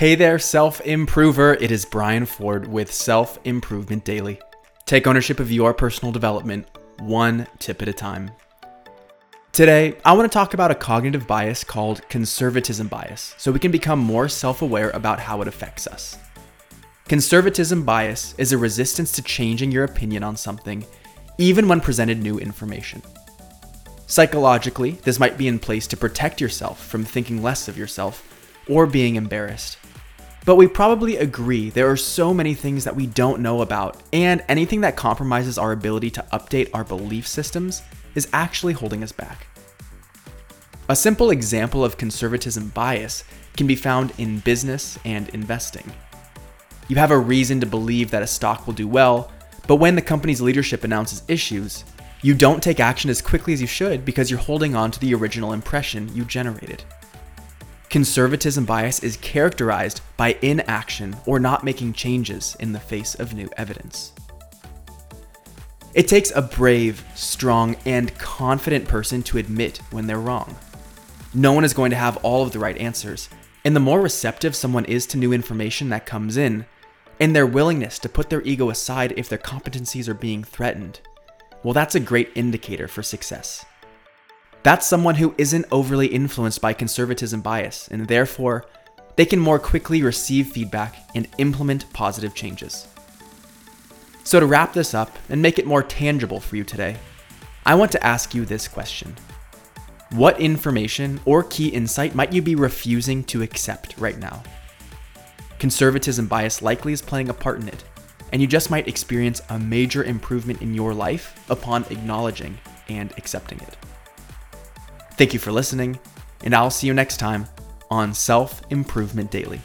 Hey there, self improver. It is Brian Ford with Self Improvement Daily. Take ownership of your personal development, one tip at a time. Today, I want to talk about a cognitive bias called conservatism bias so we can become more self aware about how it affects us. Conservatism bias is a resistance to changing your opinion on something, even when presented new information. Psychologically, this might be in place to protect yourself from thinking less of yourself or being embarrassed. But we probably agree there are so many things that we don't know about, and anything that compromises our ability to update our belief systems is actually holding us back. A simple example of conservatism bias can be found in business and investing. You have a reason to believe that a stock will do well, but when the company's leadership announces issues, you don't take action as quickly as you should because you're holding on to the original impression you generated. Conservatism bias is characterized by inaction or not making changes in the face of new evidence. It takes a brave, strong, and confident person to admit when they're wrong. No one is going to have all of the right answers, and the more receptive someone is to new information that comes in, and their willingness to put their ego aside if their competencies are being threatened, well, that's a great indicator for success. That's someone who isn't overly influenced by conservatism bias, and therefore, they can more quickly receive feedback and implement positive changes. So, to wrap this up and make it more tangible for you today, I want to ask you this question What information or key insight might you be refusing to accept right now? Conservatism bias likely is playing a part in it, and you just might experience a major improvement in your life upon acknowledging and accepting it. Thank you for listening, and I'll see you next time on Self Improvement Daily.